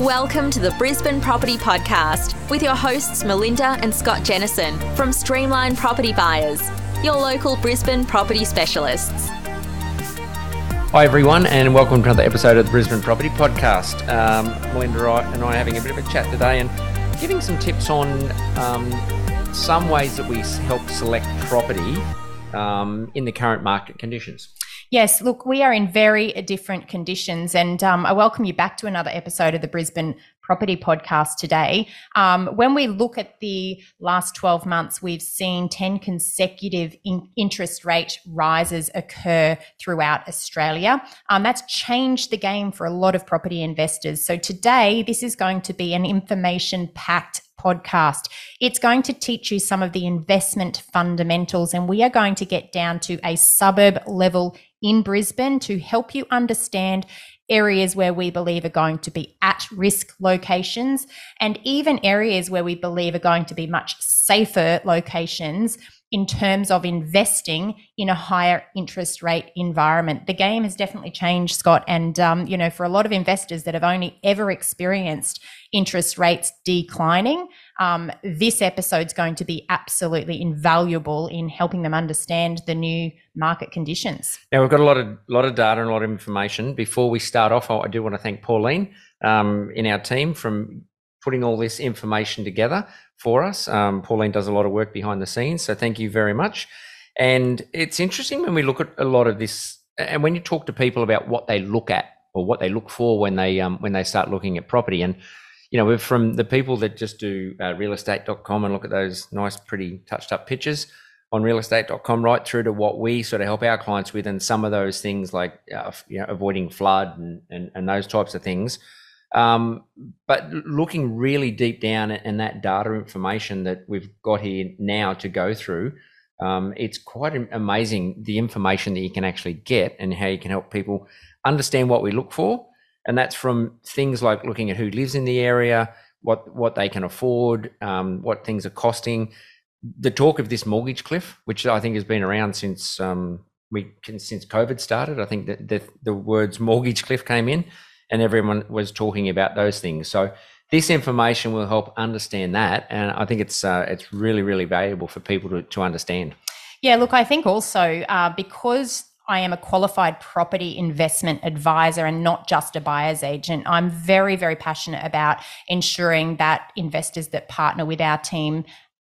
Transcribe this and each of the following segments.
Welcome to the Brisbane Property Podcast with your hosts Melinda and Scott Jennison from Streamline Property Buyers, your local Brisbane property specialists. Hi, everyone, and welcome to another episode of the Brisbane Property Podcast. Um, Melinda and I are having a bit of a chat today and giving some tips on um, some ways that we help select property um, in the current market conditions. Yes, look, we are in very different conditions, and um, I welcome you back to another episode of the Brisbane Property Podcast today. Um, when we look at the last 12 months, we've seen 10 consecutive in- interest rate rises occur throughout Australia. Um, that's changed the game for a lot of property investors. So today, this is going to be an information packed podcast. It's going to teach you some of the investment fundamentals, and we are going to get down to a suburb level in Brisbane to help you understand areas where we believe are going to be at risk locations and even areas where we believe are going to be much safer locations in terms of investing in a higher interest rate environment. The game has definitely changed, Scott. And, um, you know, for a lot of investors that have only ever experienced interest rates declining, um, this episode's going to be absolutely invaluable in helping them understand the new market conditions. Now, we've got a lot of, lot of data and a lot of information. Before we start off, I do want to thank Pauline um, in our team from putting all this information together for us. Um, Pauline does a lot of work behind the scenes, so thank you very much. And it's interesting when we look at a lot of this, and when you talk to people about what they look at or what they look for when they um, when they start looking at property, and you know, we're from the people that just do uh, realestate.com and look at those nice, pretty touched up pictures on realestate.com, right through to what we sort of help our clients with, and some of those things like uh, you know, avoiding flood and, and and those types of things um, but looking really deep down in that data information that we've got here now to go through, um, it's quite amazing the information that you can actually get and how you can help people understand what we look for. And that's from things like looking at who lives in the area, what what they can afford, um, what things are costing. The talk of this mortgage cliff, which I think has been around since um, we can, since COVID started. I think that the, the words mortgage cliff came in and everyone was talking about those things. So this information will help understand that, and I think it's uh, it's really really valuable for people to to understand. Yeah, look, I think also uh, because I am a qualified property investment advisor and not just a buyer's agent. I'm very, very passionate about ensuring that investors that partner with our team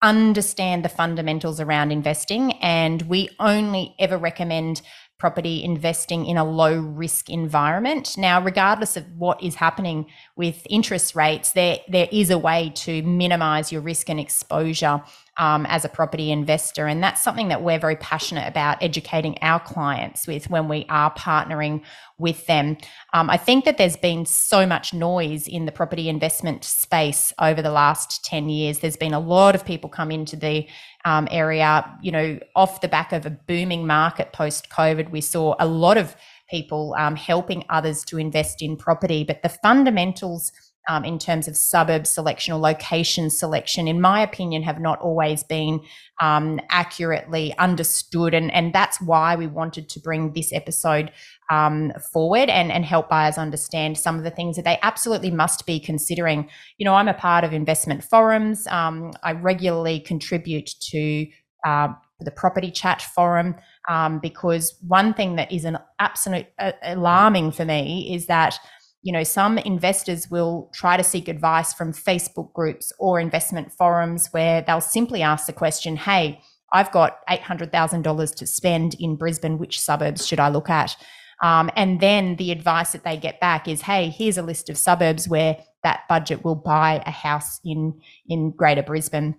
understand the fundamentals around investing. And we only ever recommend property investing in a low risk environment. Now, regardless of what is happening with interest rates, there, there is a way to minimize your risk and exposure um, as a property investor. And that's something that we're very passionate about educating our clients with when we are partnering with them. Um, I think that there's been so much noise in the property investment space over the last 10 years. There's been a lot of people come into the um, area, you know, off the back of a booming market post COVID. We saw a lot of people um, helping others to invest in property, but the fundamentals um, in terms of suburb selection or location selection, in my opinion, have not always been um, accurately understood. And, and that's why we wanted to bring this episode um, forward and, and help buyers understand some of the things that they absolutely must be considering. You know, I'm a part of investment forums, um, I regularly contribute to uh, the property chat forum. Um, because one thing that is an absolute uh, alarming for me is that you know, some investors will try to seek advice from Facebook groups or investment forums where they'll simply ask the question, Hey, I've got $800,000 to spend in Brisbane. Which suburbs should I look at? Um, and then the advice that they get back is, Hey, here's a list of suburbs where that budget will buy a house in, in Greater Brisbane.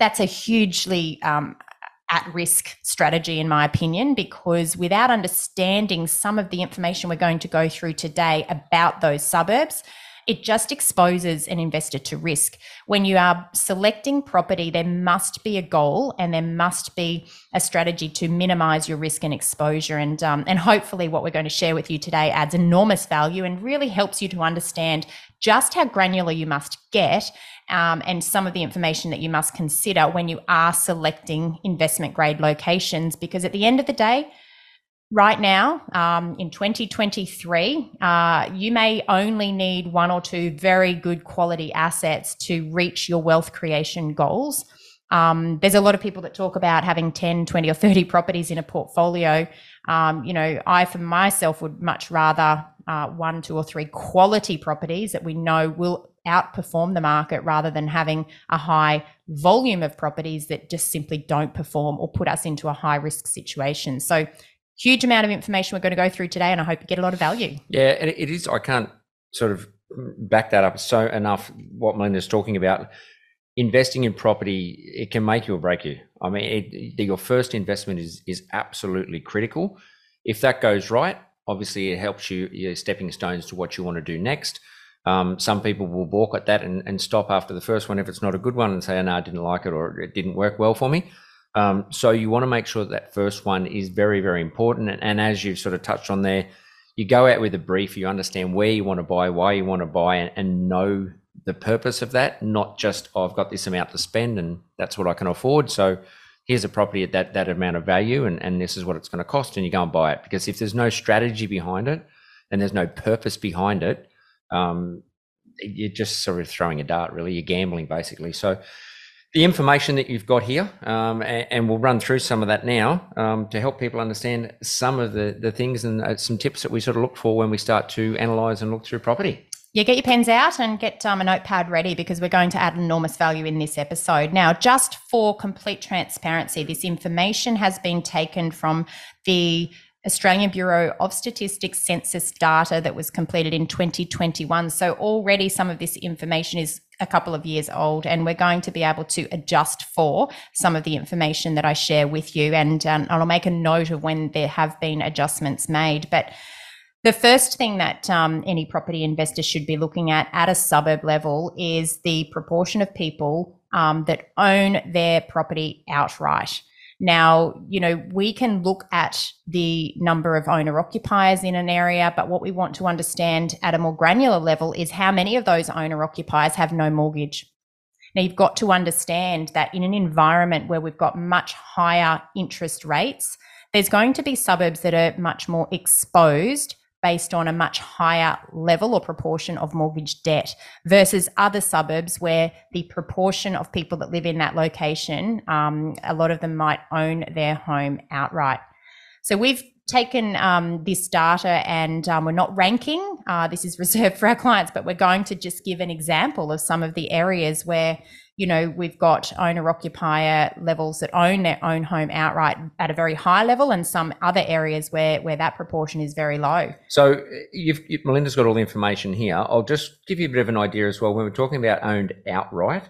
That's a hugely um, at risk strategy, in my opinion, because without understanding some of the information we're going to go through today about those suburbs, it just exposes an investor to risk. When you are selecting property, there must be a goal and there must be a strategy to minimize your risk and exposure. And, um, and hopefully, what we're going to share with you today adds enormous value and really helps you to understand just how granular you must get um, and some of the information that you must consider when you are selecting investment grade locations. Because at the end of the day, right now um, in 2023 uh, you may only need one or two very good quality assets to reach your wealth creation goals. Um, there's a lot of people that talk about having 10 20 or 30 properties in a portfolio. Um, you know i for myself would much rather uh, one two or three quality properties that we know will outperform the market rather than having a high volume of properties that just simply don't perform or put us into a high risk situation. So huge amount of information we're going to go through today, and I hope you get a lot of value. Yeah, and it is. I can't sort of back that up so enough. What Melinda's talking about, investing in property, it can make you or break you. I mean, it, your first investment is is absolutely critical. If that goes right, obviously it helps you your stepping stones to what you want to do next. Um, some people will balk at that and, and stop after the first one if it's not a good one and say, oh, "No, I didn't like it," or "It didn't work well for me." Um, so you want to make sure that, that first one is very, very important. And, and, as you've sort of touched on there, you go out with a brief, you understand where you want to buy, why you want to buy, and, and know the purpose of that, not just, oh, I've got this amount to spend and that's what I can afford. So here's a property at that, that amount of value and, and this is what it's going to cost. And you go and buy it. Because if there's no strategy behind it and there's no purpose behind it, um, you're just sort of throwing a dart, really. You're gambling, basically. So the information that you've got here, um, and, and, we'll run through some of that now um, to help people understand some of the, the things and uh, some tips that we sort of look for when we start to analyse and look through property. Yeah, get your pens out and get um, a notepad ready because we're going to add enormous value in this episode. Now, just for complete transparency, this information has been taken from the Australian Bureau of Statistics census data that was completed in 2021. So already some of this information is a couple of years old, and we're going to be able to adjust for some of the information that I share with you. And um, I'll make a note of when there have been adjustments made. But the first thing that um, any property investor should be looking at at a suburb level is the proportion of people um, that own their property outright. Now, you know, we can look at the number of owner occupiers in an area, but what we want to understand at a more granular level is how many of those owner occupiers have no mortgage. Now, you've got to understand that in an environment where we've got much higher interest rates, there's going to be suburbs that are much more exposed based on a much higher level or proportion of mortgage debt versus other suburbs where the proportion of people that live in that location, um, a lot of them might own their home outright. So we've taken um, this data and um, we're not ranking. Uh, this is reserved for our clients, but we're going to just give an example of some of the areas where you know, we've got owner occupier levels that own their own home outright at a very high level, and some other areas where where that proportion is very low. So, eh, you've, you, Melinda's got all the information here. I'll just give you a bit of an idea as well. When we're talking about owned outright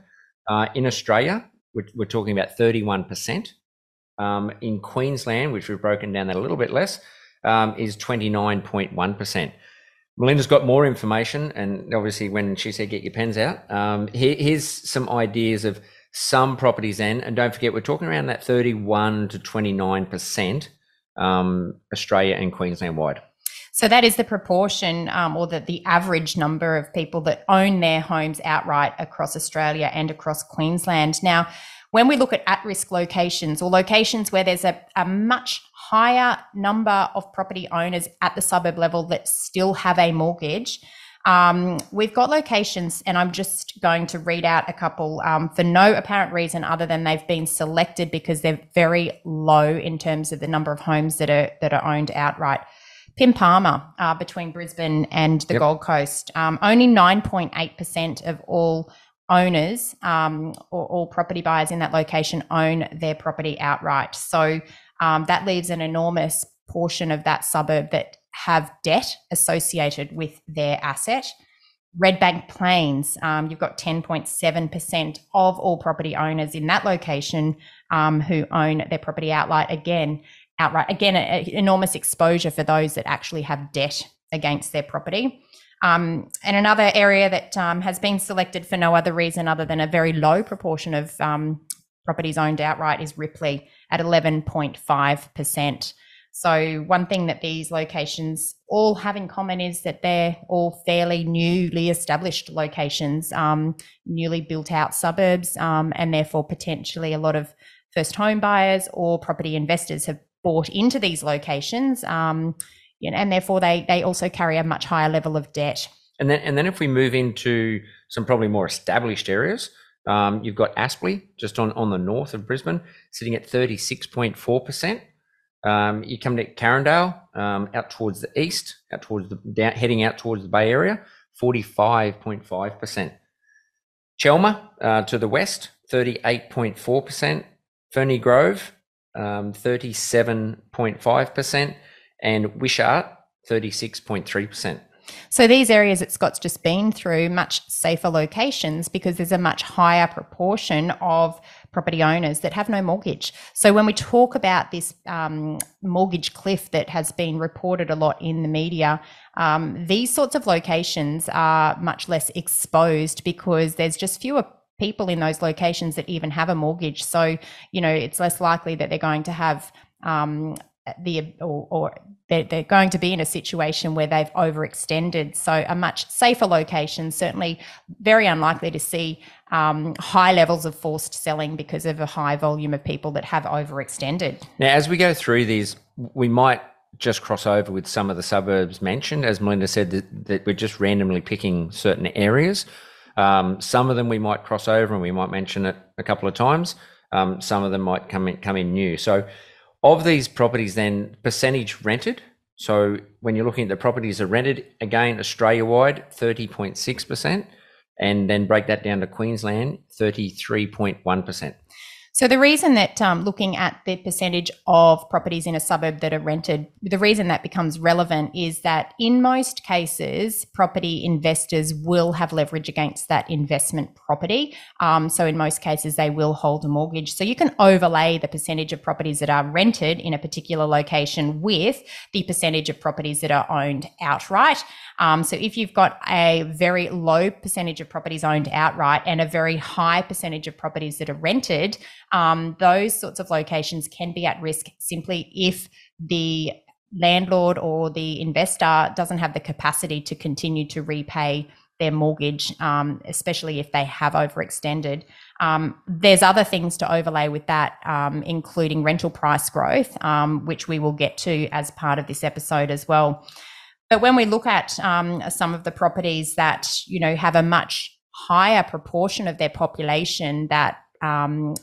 uh, in Australia, we're, we're talking about thirty-one percent. Um, in Queensland, which we've broken down that a little bit less, um, is 29.1%. Melinda's got more information, and obviously, when she said get your pens out, um, here, here's some ideas of some properties. And and don't forget, we're talking around that 31 to 29 percent, um, Australia and Queensland wide. So that is the proportion, um, or the, the average number of people that own their homes outright across Australia and across Queensland. Now, when we look at at-risk locations or locations where there's a, a much higher number of property owners at the suburb level that still have a mortgage. Um, we've got locations, and I'm just going to read out a couple um, for no apparent reason other than they've been selected because they're very low in terms of the number of homes that are that are owned outright. Pimpama uh, between Brisbane and the yep. Gold Coast, um, only 9.8% of all owners um, or all property buyers in that location own their property outright. So um, that leaves an enormous portion of that suburb that have debt associated with their asset. Redbank Plains, um, you've got 10.7% of all property owners in that location um, who own their property outright. Again, outright. Again, a, a enormous exposure for those that actually have debt against their property. Um, and another area that um, has been selected for no other reason other than a very low proportion of um, properties owned outright is Ripley at 11.5%. So, one thing that these locations all have in common is that they're all fairly newly established locations, um, newly built out suburbs, um, and therefore potentially a lot of first home buyers or property investors have bought into these locations. Um, and therefore they they also carry a much higher level of debt. And then and then if we move into some probably more established areas, um, you've got Aspley just on on the north of Brisbane, sitting at thirty six point four percent. Um, you come to Carindale, um, out towards the east, out towards the down, heading out towards the Bay Area, forty five point five percent. Chelmer uh, to the west, thirty eight point four percent. Ferny Grove, um, thirty seven point five percent and Wishart 36.3%. So these areas that Scott's just been through much safer locations because there's a much higher proportion of property owners that have no mortgage. So when we talk about this um, mortgage cliff that has been reported a lot in the media, um, these sorts of locations are much less exposed because there's just fewer people in those locations that even have a mortgage. So you know it's less likely that they're going to have um, the or, or they're, they're, going to be in a situation where they've overextended. So a much safer location, certainly very unlikely to see um, high levels of forced selling because of a high volume of people that have overextended. Now, as we go through these, we might just cross over with some of the suburbs mentioned. As Melinda said, that, that we're just randomly picking certain areas. Um, some of them we might cross over and we might mention it a couple of times. Um, some of them might come in, come in new. So of these properties, then percentage rented. So when you're looking at the properties are rented, again, Australia wide, 30.6%, and then break that down to Queensland, 33.1%. So the reason that um, looking at the percentage of properties in a suburb that are rented, the reason that becomes relevant is that in most cases, property investors will have leverage against that investment property. Um, so in most cases, they will hold a mortgage. So you can overlay the percentage of properties that are rented in a particular location with the percentage of properties that are owned outright. Um, so if you've got a very low percentage of properties owned outright and a very high percentage of properties that are rented, um, those sorts of locations can be at risk simply if the landlord or the investor doesn't have the capacity to continue to repay their mortgage, um, especially if they have overextended. Um, there's other things to overlay with that, um, including rental price growth, um, which we will get to as part of this episode as well. But when we look at um, some of the properties that you know have a much higher proportion of their population that um,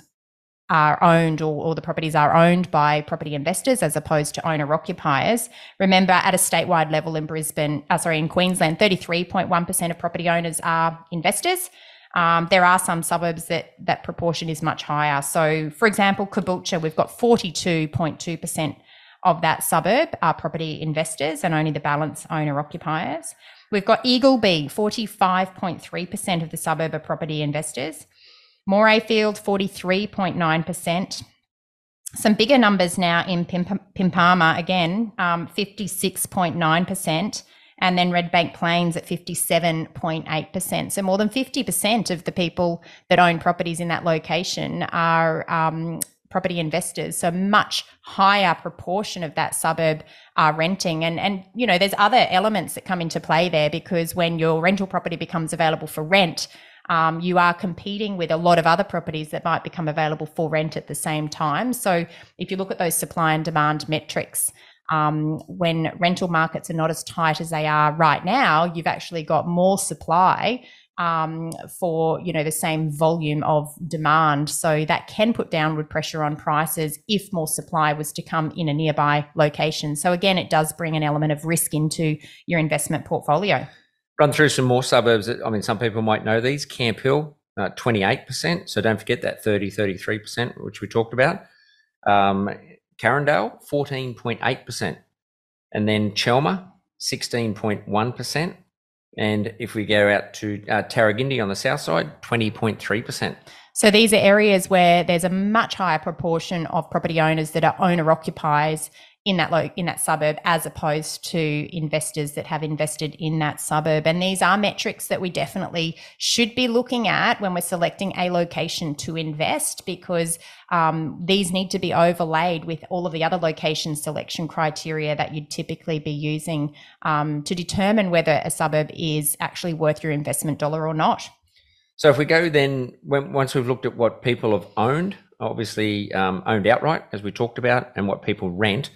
are owned or, or, the properties are owned by property investors as opposed to owner occupiers. Remember, at a statewide level in Brisbane, uh, sorry, in Queensland, 33.1% of property owners are investors. Um, there are some suburbs that that proportion is much higher. So, for example, Caboolture, we've got 42.2% of that suburb are property investors and only the balance owner occupiers. We've got Eagleby, 45.3% of the suburb are property investors. Morayfield, 43.9%. Some bigger numbers now in Pimpama, again, um, 56.9%, and then Redbank Plains at 57.8%. So more than 50% of the people that own properties in that location are um, property investors. So much higher proportion of that suburb are renting. And and you know, there's other elements that come into play there because when your rental property becomes available for rent, um, you are competing with a lot of other properties that might become available for rent at the same time. So if you look at those supply and demand metrics, um, when rental markets are not as tight as they are right now, you've actually got more supply um, for you know the same volume of demand. So that can put downward pressure on prices if more supply was to come in a nearby location. So again, it does bring an element of risk into your investment portfolio. Run through some more suburbs. I mean, some people might know these. Camp Hill, uh, 28%. So don't forget that 30, 33%, which we talked about. Um, Carindale, 14.8%. And then Chelmer, 16.1%. And if we go out to uh, Tarragindi on the south side, 20.3%. So these are areas where there's a much higher proportion of property owners that are owner occupiers in that lo- in that suburb as opposed to investors that have invested in that suburb and these are metrics that we definitely should be looking at when we're selecting a location to invest because um, these need to be overlaid with all of the other location selection criteria that you'd typically be using um, to determine whether a suburb is actually worth your investment dollar or not so if we go then, when, once we've looked at what people have owned obviously um, owned outright, as we talked about, and what people rent.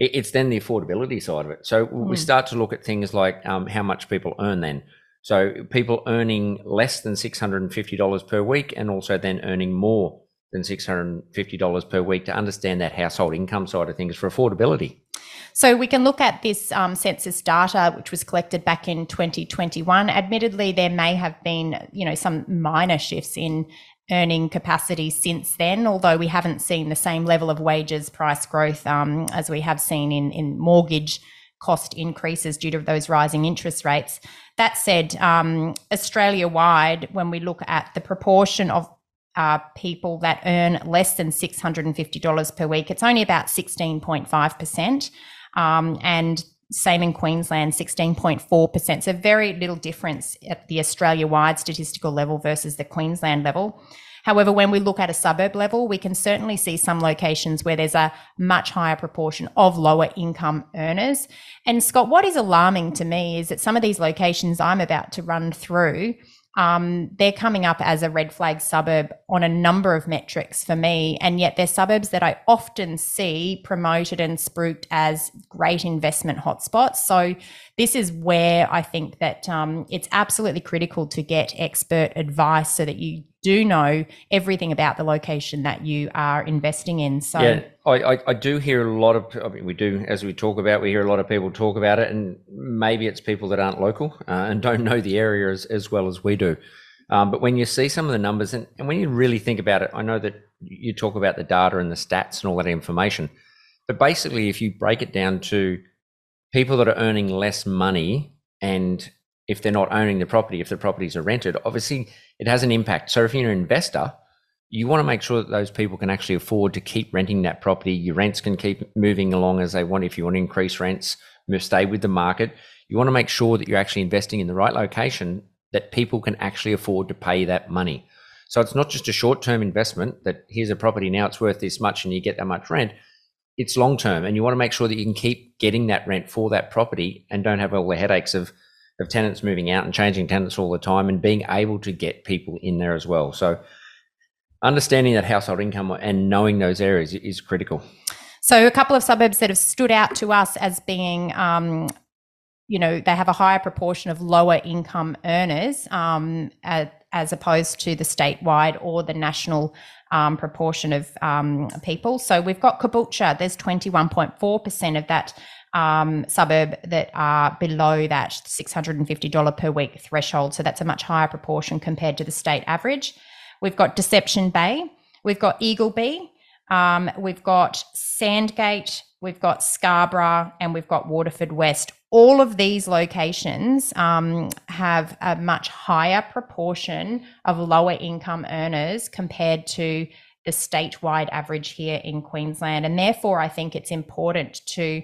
It's then the affordability side of it. So mm. we start to look at things like um, how much people earn then. So people earning less than $650 per week and also then earning more than $650 per week to understand that household income side of things for affordability. So we can look at this um, census data, which was collected back in 2021. Admittedly, there may have been, you know, some minor shifts in earning capacity since then, although we haven't seen the same level of wages price growth um, as we have seen in, in mortgage cost increases due to those rising interest rates. That said, um, Australia wide, when we look at the proportion of uh, people that earn less than $650 per week, it's only about 16.5%. Um, and same in Queensland, 16.4%. So very little difference at the Australia wide statistical level versus the Queensland level. However, when we look at a suburb level, we can certainly see some locations where there's a much higher proportion of lower income earners. And Scott, what is alarming to me is that some of these locations I'm about to run through um, they're coming up as a red flag suburb on a number of metrics for me. And yet they're suburbs that I often see promoted and spruiked as great investment hotspots. So this is where I think that um, it's absolutely critical to get expert advice so that you do know everything about the location that you are investing in. So yeah, I, I, I, do hear a lot of. I mean, we do as we talk about. We hear a lot of people talk about it, and maybe it's people that aren't local uh, and don't know the area as, as well as we do. Um, but when you see some of the numbers, and, and when you really think about it, I know that you talk about the data and the stats and all that information, but basically, if you break it down to people that are earning less money and if they're not owning the property, if the properties are rented, obviously it has an impact. So if you're an investor, you want to make sure that those people can actually afford to keep renting that property. Your rents can keep moving along as they want. If you want to increase rents, stay with the market. You want to make sure that you're actually investing in the right location that people can actually afford to pay that money. So it's not just a short term investment that here's a property now it's worth this much and you get that much rent. It's long term and you want to make sure that you can keep getting that rent for that property and don't have all the headaches of of tenants moving out and changing tenants all the time and being able to get people in there as well. So understanding that household income and knowing those areas is critical. So a couple of suburbs that have stood out to us as being um, you know they have a higher proportion of lower income earners um, as, as, opposed to the statewide or the national um, proportion of um, people. So we've got Caboolture. There's 21.4% of that um, suburb that are below that $650 per week threshold. So that's a much higher proportion compared to the state average. We've got Deception Bay, we've got Eagleby, um, we've got Sandgate, we've got Scarborough, and we've got Waterford West. All of these locations um, have a much higher proportion of lower income earners compared to the statewide average here in Queensland. And therefore, I think it's important to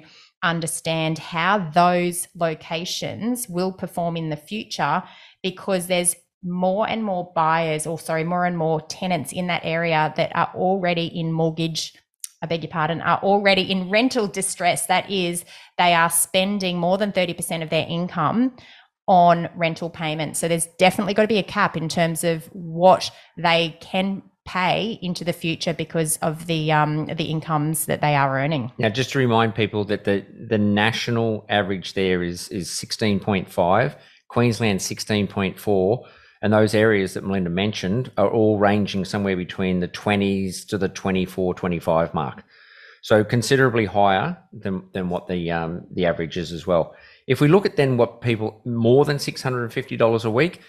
understand how those locations will perform in the future because there's more and more buyers, or sorry, more and more tenants in that area that are already in mortgage, I beg your pardon, are already in rental distress. That is, they are spending more than 30% of their income on rental payments. So there's definitely got to be a cap in terms of what they can pay into the future because of the um, the incomes that they are earning. Now, just to remind people that the the national average there is is sixteen point five, Queensland sixteen point four, and those areas that Melinda mentioned are all ranging somewhere between the twenties to the 24, 25 mark. So considerably higher than than what the um, the average is as well. If we look at then what people more than six hundred and fifty dollars a week.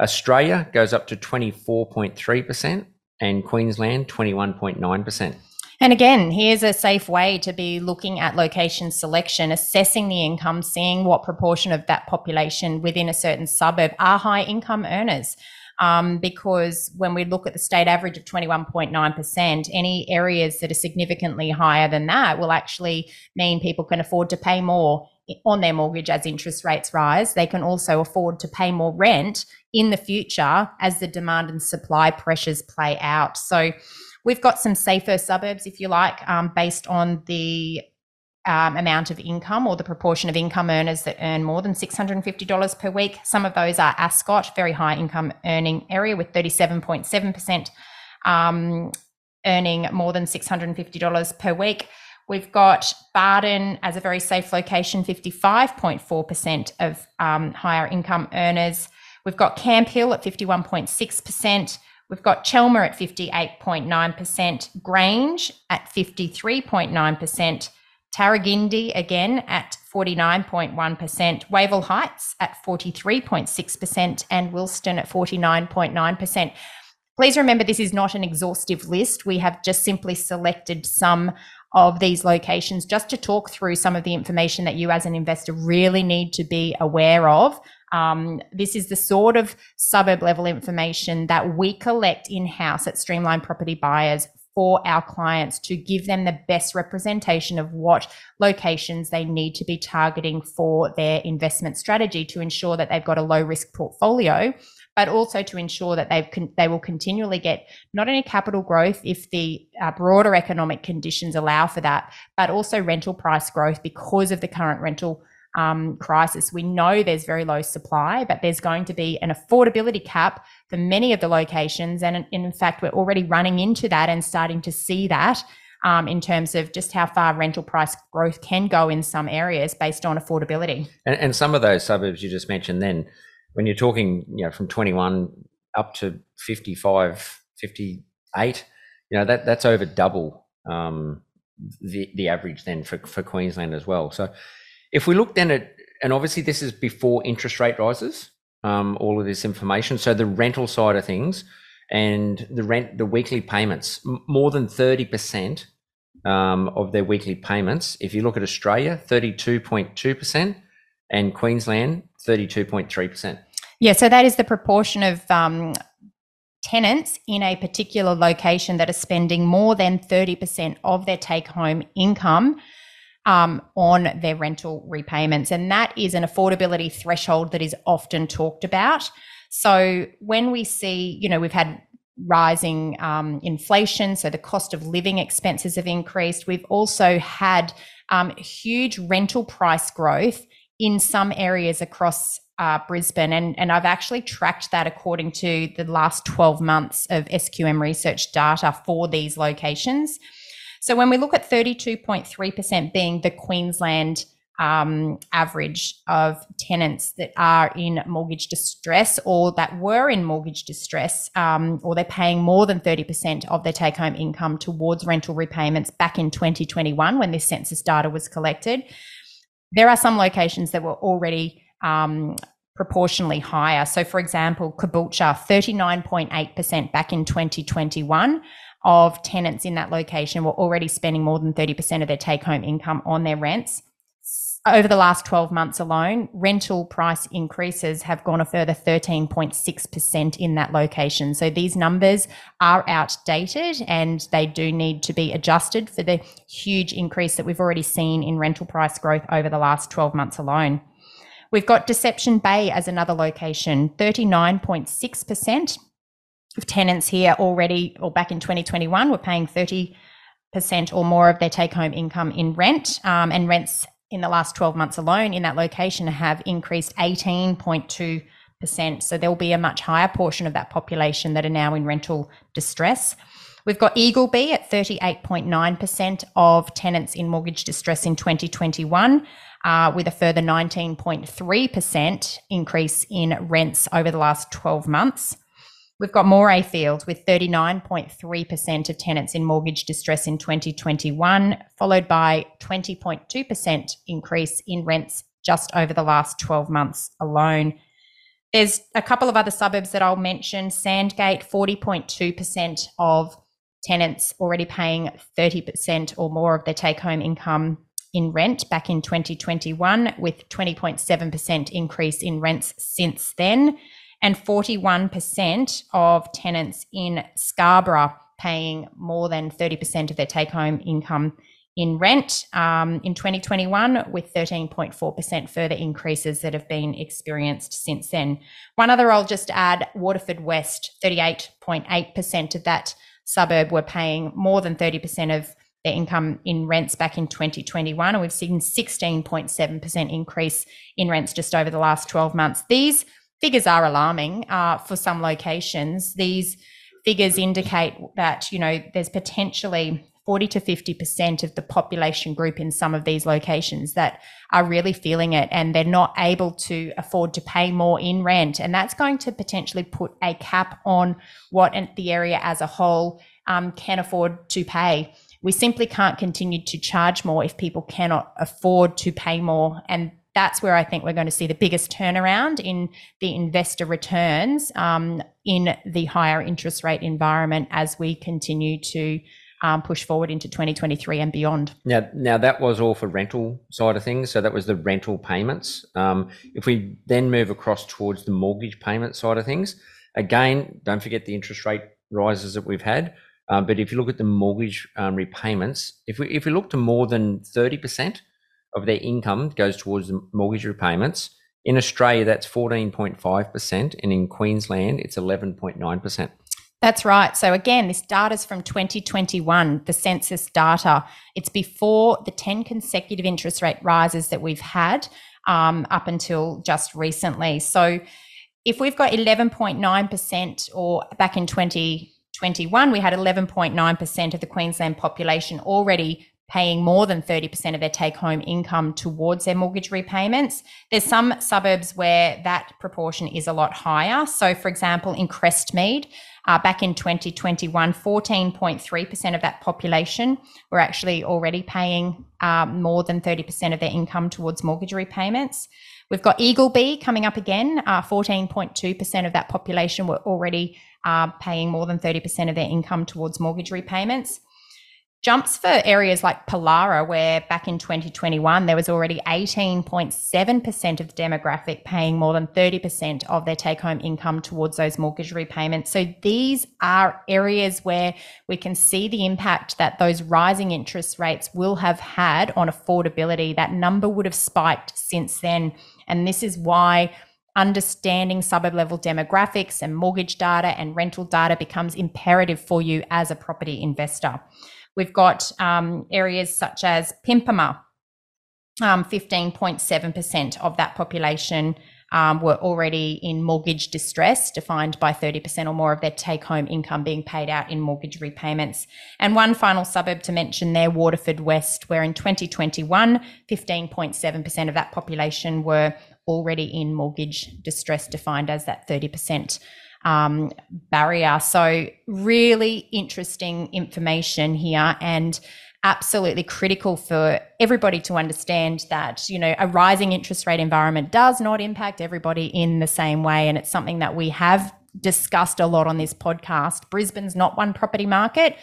Australia goes up to 24.3%, and Queensland 21.9%. And again, here's a safe way to be looking at location selection, assessing the income, seeing what proportion of that population within a certain suburb are high income earners. Um, because when we look at the state average of 21.9%, any areas that are significantly higher than that will actually mean people can afford to pay more on their mortgage as interest rates rise. They can also afford to pay more rent in the future as the demand and supply pressures play out. So we've got some safer suburbs, if you like, um, based on the um, amount of income or the proportion of income earners that earn more than $650 per week. Some of those are Ascot, very high income earning area with 37.7% um, earning more than $650 per week. We've got Bardon as a very safe location, 55.4% of um, higher income earners. We've got Camp Hill at 51.6%. We've got Chelmer at 58.9%, Grange at 53.9%, Tarragindi again at 49.1%, Wavell Heights at 43.6%, and Wilston at 49.9%. Please remember this is not an exhaustive list. We have just simply selected some of these locations just to talk through some of the information that you as an investor really need to be aware of. Um, this is the sort of suburb level information that we collect in house at Streamline Property Buyers for our clients to give them the best representation of what locations they need to be targeting for their investment strategy to ensure that they've got a low risk portfolio but also to ensure that they've con- they will continually get not only capital growth if the uh, broader economic conditions allow for that, but also rental price growth because of the current rental um, crisis. We know there's very low supply, but there's going to be an affordability cap for many of the locations. And in fact, we're already running into that and starting to see that um, in terms of just how far rental price growth can go in some areas based on affordability. And, and some of those suburbs you just mentioned, then when you're talking, you know, from 21 up to 55, 58, you know, that that's over double um, the the average then for for Queensland as well. So if we look then at, and obviously this is before interest rate rises, um, all of this information. So the rental side of things and the rent, the weekly payments, more than 30% um, of their weekly payments. If you look at Australia, 32.2%, and Queensland, 32.3%. Yeah, so that is the proportion of um, tenants in a particular location that are spending more than 30% of their take home income um, on their rental repayments. And that is an affordability threshold that is often talked about. So when we see, you know, we've had rising um, inflation, so the cost of living expenses have increased. We've also had um, huge rental price growth in some areas across uh, Brisbane. And, and I've actually tracked that according to the last 12 months of SQM research data for these locations. So when we look at 32.3% being the Queensland um, average of tenants that are in mortgage distress or that were in mortgage distress, um, or they're paying more than 30% of their take home income towards rental repayments back in 2021 when this census data was collected. There are some locations that were already um, proportionally higher. So, for example, Caboolture, 39.8% back in 2021 of tenants in that location were already spending more than 30% of their take home income on their rents. Over the last 12 months alone, rental price increases have gone a further 13.6% in that location. So these numbers are outdated and they do need to be adjusted for the huge increase that we've already seen in rental price growth over the last 12 months alone. We've got Deception Bay as another location, 39.6% of tenants here already, or back in 2021, were paying 30% or more of their take home income in rent. Um, and rents in the last 12 months alone in that location have increased 18.2%. So there will be a much higher portion of that population that are now in rental distress. We've got Eagleby at 38.9% of tenants in mortgage distress in 2021, uh, with a further 19.3% increase in rents over the last 12 months. We've got Morayfield with 39.3% of tenants in mortgage distress in 2021, followed by 20.2% increase in rents just over the last 12 months alone. There's a couple of other suburbs that I'll mention. Sandgate, 40.2% of tenants already paying 30% or more of their take home income in rent back in 2021, with 20.7% increase in rents since then and 41% of tenants in Scarborough paying more than 30% of their take home income in rent um, in 2021, with 13.4% further increases that have been experienced since then. One other I'll just add Waterford West, 38.8% of that suburb were paying more than 30% of their income in rents back in 2021. And we've seen 16.7% increase in rents just over the last 12 months. These figures are alarming uh, for some locations. These figures indicate that you know there's potentially 40 to 50% of the population group in some of these locations that are really feeling it and they're not able to afford to pay more in rent. And that's going to potentially put a cap on what the area as a whole um, can afford to pay. We simply can't continue to charge more if people cannot afford to pay more. And that's where I think we're going to see the biggest turnaround in the investor returns um, in the higher interest rate environment as we continue to um, push forward into 2023 and beyond. Now, now that was all for rental side of things. So that was the rental payments. Um, if we then move across towards the mortgage payment side of things, again, don't forget the interest rate rises that we've had. Um, but if you look at the mortgage um, repayments, if we if we look to more than 30% of their income goes towards mortgage repayments, in Australia that's 14.5%, and in Queensland it's 11.9%. That's right. So again, this data is from 2021, the census data. It's before the 10 consecutive interest rate rises that we've had um, up until just recently. So if we've got 11.9% or back in 2021, we had 11.9% of the Queensland population already paying more than 30% of their take home income towards their mortgage repayments. There's some suburbs where that proportion is a lot higher. So, for example, in Crestmead, uh, back in 2021, 14.3% of that population were actually already paying uh, more than 30% of their income towards mortgage repayments. We've got Eagleby coming up again. Uh, 14.2% of that population were already uh, paying more than 30% of their income towards mortgage repayments jumps for areas like Pallara, where back in 2021, there was already 18.7% of the demographic paying more than 30% of their take home income towards those mortgage repayments. So these are areas where we can see the impact that those rising interest rates will have had on affordability. That number would have spiked since then. And this is why understanding suburb level demographics and mortgage data and rental data becomes imperative for you as a property investor. We've got um, areas such as Pimpama, um, 15.7% of that population um, were already in mortgage distress, defined by 30% or more of their take home income being paid out in mortgage repayments. And one final suburb to mention there, Waterford West, where in 2021, 15.7% of that population were already in mortgage distress, defined as that 30% um, barrier. So, really interesting information here and absolutely critical for everybody to understand that you know a rising interest rate environment does not impact everybody in the same way. And it's something that we have discussed a lot on this podcast. Brisbane's not one property market.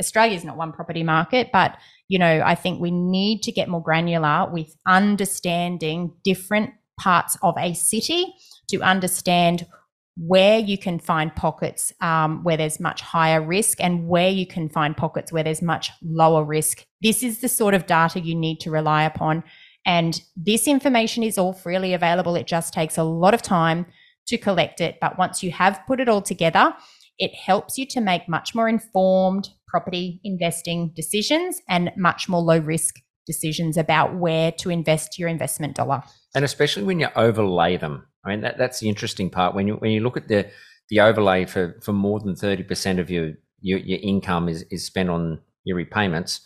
Australia's not one property market. But you know i think we need to get more granular with understanding different parts of a city to understand where you can find pockets um, where there's much higher risk and where you can find pockets where there's much lower risk. This is the sort of data you need to rely upon. And this information is all freely available. It just takes a lot of time to collect it. But once you have put it all together, it helps you to make much more informed property investing decisions and much more low risk decisions about where to invest your investment dollar. And especially when you overlay them I mean, that, that's the interesting part. When you when you look at the the overlay for for more than thirty percent of your, your your income is is spent on your repayments,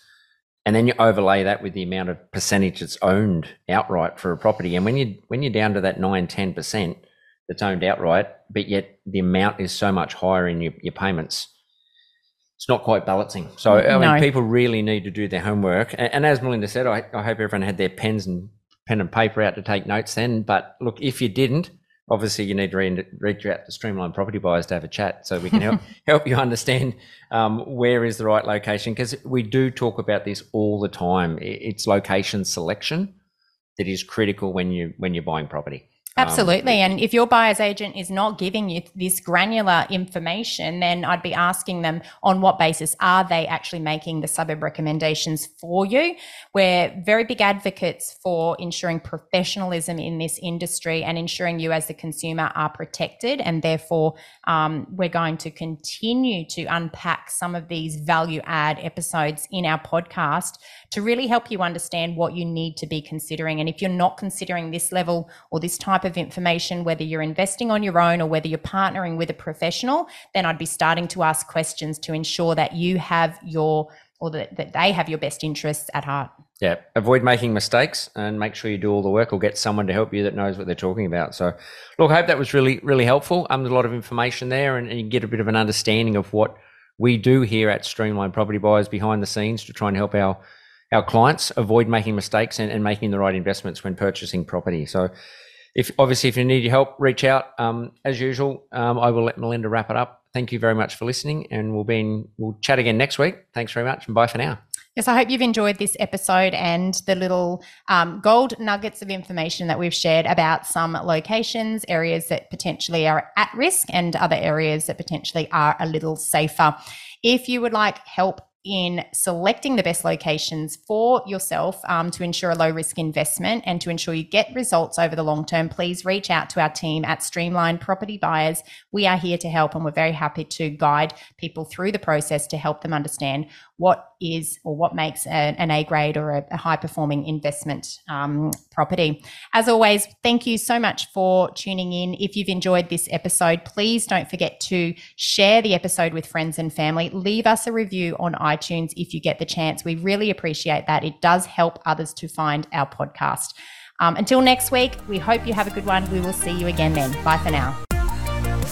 and then you overlay that with the amount of percentage that's owned outright for a property. And when you when you're down to that nine ten percent that's owned outright, but yet the amount is so much higher in your, your payments, it's not quite balancing. So I mean, no. people really need to do their homework. And, and as Melinda said, I, I hope everyone had their pens and pen and paper out to take notes then. But look, if you didn't, obviously you need to re- reach out to Streamline Property Buyers to have a chat so we can help help you understand um, where is the right location because we do talk about this all the time. It's location selection that is critical when you when you're buying property. Um, Absolutely. Um, and if your buyer's agent is not giving you this granular information, then I'd be asking them on what basis are they actually making the suburb recommendations for you? We're very big advocates for ensuring professionalism in this industry and ensuring you as the consumer are protected. And therefore, um, we're going to continue to unpack some of these value add episodes in our podcast to really help you understand what you need to be considering. And if you're not considering this level or this type type of information, whether you're investing on your own or whether you're partnering with a professional, then I'd be starting to ask questions to ensure that you have your or that, that they have your best interests at heart. Yeah, avoid making mistakes and make sure you do all the work or get someone to help you that knows what they're talking about. So, look, I hope that was really, really helpful. Um, there's a lot of information there and, and you get a bit of an understanding of what we do here at Streamline Property Buyers behind the scenes to try and help our our clients avoid making mistakes and, and making the right investments when purchasing property. So, if obviously if you need your help, reach out. Um, as usual, um, I will let Melinda wrap it up. Thank you very much for listening, and we'll be in, we'll chat again next week. Thanks very much, and bye for now. Yes, I hope you've enjoyed this episode and the little um, gold nuggets of information that we've shared about some locations, areas that potentially are at risk, and other areas that potentially are a little safer. If you would like help in selecting the best locations for yourself um, to ensure a low risk investment and to ensure you get results over the long term, please reach out to our team at Streamline Property Buyers. We are here to help and we're very happy to guide people through the process to help them understand what is or what makes a, an A grade or a, a high performing investment um, property. As always, thank you so much for tuning in. If you've enjoyed this episode, please don't forget to share the episode with friends and family. Leave us a review on iTunes if you get the chance. We really appreciate that. It does help others to find our podcast. Um, until next week, we hope you have a good one. We will see you again then. Bye for now.